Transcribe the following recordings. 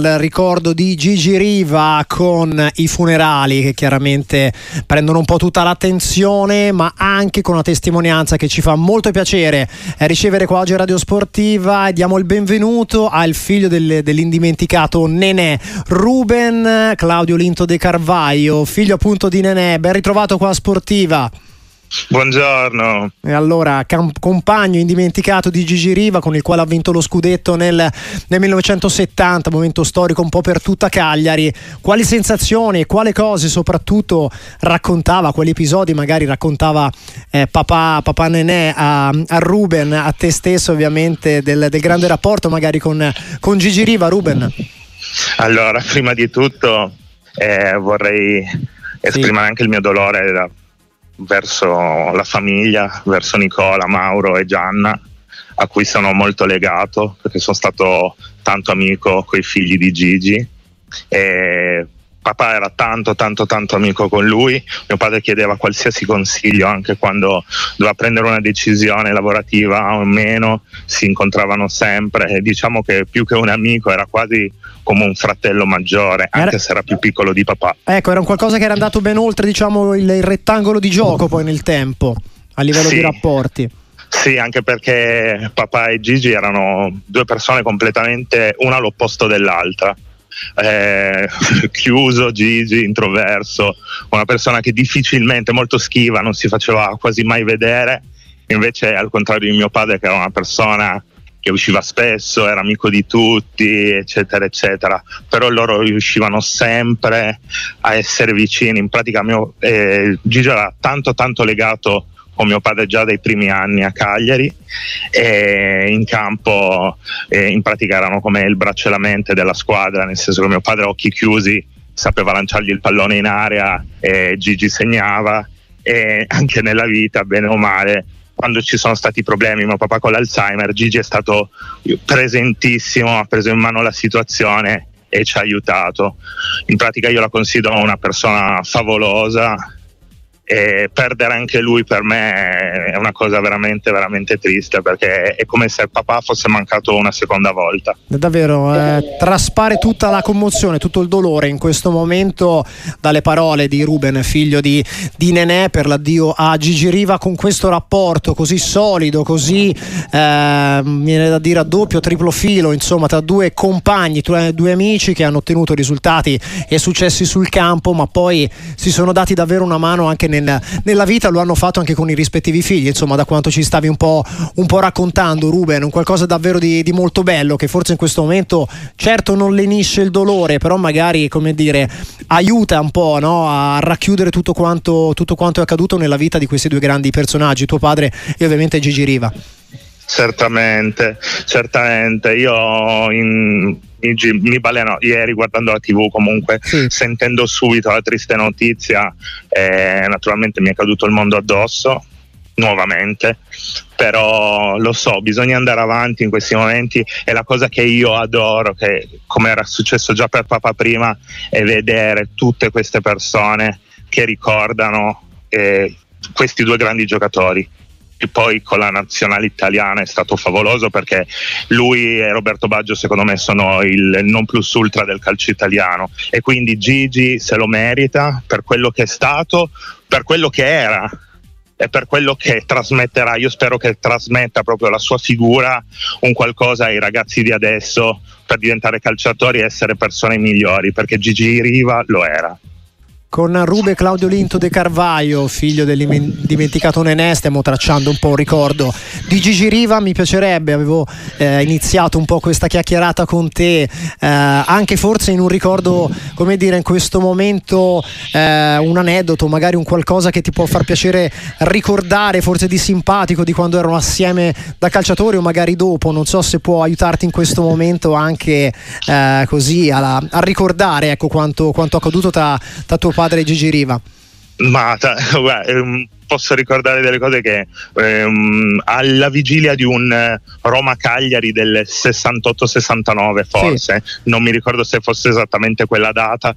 Il ricordo di Gigi Riva con i funerali che chiaramente prendono un po' tutta l'attenzione ma anche con una testimonianza che ci fa molto piacere ricevere qua oggi Radio Sportiva e diamo il benvenuto al figlio del, dell'indimenticato Nenè Ruben Claudio Linto De Carvaio figlio appunto di Nenè. Ben ritrovato qua a Sportiva Buongiorno. E allora, cam- compagno indimenticato di Gigi Riva, con il quale ha vinto lo scudetto nel, nel, 1970, momento storico un po' per tutta Cagliari. Quali sensazioni e quali cose soprattutto raccontava, quali episodi magari raccontava eh, papà, papà Nenè a, a, Ruben, a te stesso ovviamente, del, del grande rapporto magari con, con, Gigi Riva, Ruben? Allora, prima di tutto eh, vorrei esprimere sì. anche il mio dolore da verso la famiglia, verso Nicola, Mauro e Gianna, a cui sono molto legato perché sono stato tanto amico con i figli di Gigi. E papà era tanto tanto tanto amico con lui, mio padre chiedeva qualsiasi consiglio anche quando doveva prendere una decisione lavorativa o meno, si incontravano sempre e diciamo che più che un amico era quasi come un fratello maggiore, anche era... se era più piccolo di papà. Ecco, era un qualcosa che era andato ben oltre diciamo, il, il rettangolo di gioco poi nel tempo, a livello sì. di rapporti. Sì, anche perché papà e Gigi erano due persone completamente una all'opposto dell'altra eh, chiuso, Gigi, introverso, una persona che difficilmente, molto schiva, non si faceva quasi mai vedere, invece al contrario di mio padre che era una persona che usciva spesso, era amico di tutti, eccetera, eccetera, però loro riuscivano sempre a essere vicini, in pratica mio, eh, Gigi era tanto tanto legato con mio padre già dai primi anni a Cagliari e in campo eh, in pratica erano come il braccio e la mente della squadra, nel senso che mio padre a occhi chiusi sapeva lanciargli il pallone in area e Gigi segnava e anche nella vita, bene o male, quando ci sono stati problemi, mio papà con l'Alzheimer, Gigi è stato presentissimo, ha preso in mano la situazione e ci ha aiutato. In pratica io la considero una persona favolosa, e perdere anche lui per me è una cosa veramente veramente triste perché è come se il papà fosse mancato una seconda volta. Davvero eh, traspare tutta la commozione tutto il dolore in questo momento dalle parole di Ruben figlio di, di Nenè per l'addio a Gigi Riva con questo rapporto così solido così eh, viene da dire a doppio triplo filo insomma tra due compagni due, due amici che hanno ottenuto risultati e successi sul campo ma poi si sono dati davvero una mano anche nel nel, nella vita lo hanno fatto anche con i rispettivi figli, insomma da quanto ci stavi un po', un po raccontando Ruben, un qualcosa davvero di, di, molto bello che forse in questo momento certo non lenisce il dolore, però magari come dire aiuta un po' no? a racchiudere tutto quanto, tutto quanto è accaduto nella vita di questi due grandi personaggi, tuo padre e ovviamente Gigi Riva. Certamente, certamente. Io in, mi, baleno. Ieri guardando la tv comunque sì. sentendo subito la triste notizia eh, naturalmente mi è caduto il mondo addosso nuovamente. Però lo so bisogna andare avanti in questi momenti. E la cosa che io adoro che come era successo già per papà prima è vedere tutte queste persone che ricordano eh, questi due grandi giocatori e poi con la nazionale italiana è stato favoloso perché lui e Roberto Baggio secondo me sono il non plus ultra del calcio italiano e quindi Gigi se lo merita per quello che è stato, per quello che era e per quello che trasmetterà. Io spero che trasmetta proprio la sua figura un qualcosa ai ragazzi di adesso per diventare calciatori e essere persone migliori perché Gigi Riva lo era. Con Rube Claudio Linto De Carvaio, figlio del dimenticato Nenè, stiamo tracciando un po' un ricordo di Gigi Riva. Mi piacerebbe, avevo eh, iniziato un po' questa chiacchierata con te, eh, anche forse in un ricordo, come dire, in questo momento eh, un aneddoto, magari un qualcosa che ti può far piacere ricordare, forse di simpatico, di quando erano assieme da calciatori o magari dopo. Non so se può aiutarti in questo momento anche eh, così a, a ricordare ecco, quanto, quanto accaduto tra, tra tuo padre Gigi Riva? Ma guarda, ehm, posso ricordare delle cose che ehm, alla vigilia di un eh, Roma-Cagliari del 68-69 forse, sì. non mi ricordo se fosse esattamente quella data,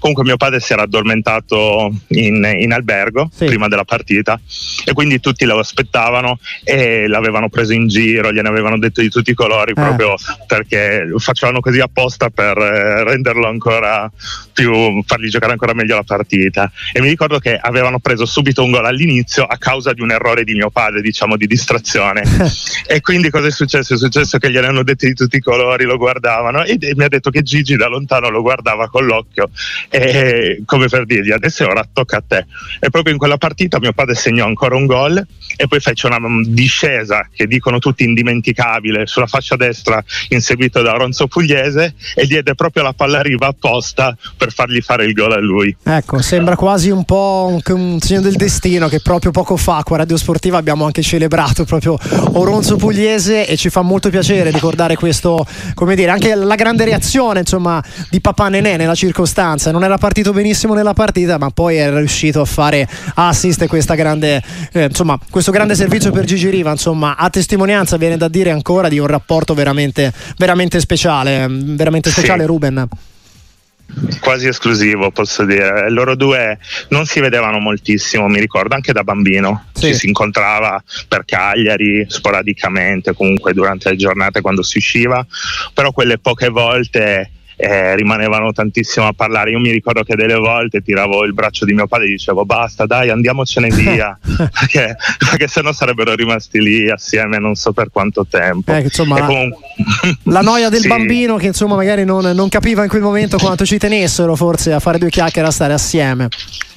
comunque mio padre si era addormentato in, in albergo sì. prima della partita e quindi tutti lo aspettavano e l'avevano preso in giro, gliene avevano detto di tutti i colori eh. proprio perché facevano così apposta per eh, renderlo ancora più, fargli giocare ancora meglio la partita e mi ricordo che avevano preso subito un gol all'inizio a causa di un errore di mio padre, diciamo di distrazione e quindi cosa è successo? È successo che gliene hanno detti di tutti i colori, lo guardavano e mi ha detto che Gigi da lontano lo guardava con l'occhio e come per dirgli adesso ora tocca a te e proprio in quella partita mio padre segnò ancora un gol e poi fece una discesa che dicono tutti indimenticabile sulla fascia destra inseguito da Ronzo Pugliese e diede proprio la palla riva apposta per fargli fare il gol a lui. Ecco, sembra quasi un po' un, un segno del destino che proprio poco fa qua a Radio Sportiva abbiamo anche celebrato proprio Oronzo Pugliese e ci fa molto piacere ricordare questo, come dire, anche la grande reazione insomma di papà Nenè nella circostanza. Non era partito benissimo nella partita, ma poi è riuscito a fare assist e questa grande, eh, insomma, questo grande servizio per Gigi Riva, insomma, a testimonianza viene da dire ancora di un rapporto veramente, veramente speciale, veramente speciale sì. Ruben quasi esclusivo, posso dire. Loro due non si vedevano moltissimo, mi ricordo, anche da bambino. Sì. Ci si incontrava per Cagliari sporadicamente, comunque durante le giornate quando si usciva, però quelle poche volte eh, rimanevano tantissimo a parlare. Io mi ricordo che delle volte tiravo il braccio di mio padre e dicevo basta, dai, andiamocene via, perché, perché sennò sarebbero rimasti lì assieme non so per quanto tempo. Eh, insomma, comunque... la noia del sì. bambino che insomma magari non, non capiva in quel momento quanto ci tenessero forse a fare due chiacchiere a stare assieme.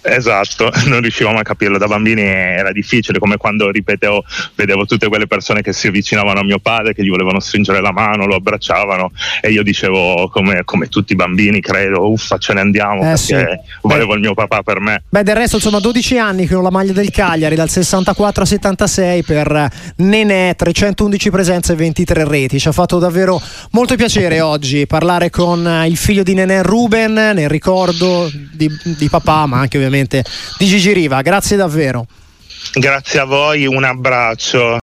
Esatto, non riuscivamo a capirlo da bambini, era difficile, come quando ripetevo, vedevo tutte quelle persone che si avvicinavano a mio padre, che gli volevano stringere la mano, lo abbracciavano e io dicevo come, come tutti i bambini, credo, uffa ce ne andiamo eh, perché sì. volevo Beh. il mio papà per me. Beh, del resto insomma 12 anni con la maglia del Cagliari, dal 64 a 76 per Nenè, 311 presenze e 23 reti. Ci ha fatto davvero molto piacere oggi parlare con il figlio di Nenè Ruben, nel ricordo di, di papà, ma anche ovviamente ovviamente di Gigi Riva. Grazie davvero. Grazie a voi, un abbraccio.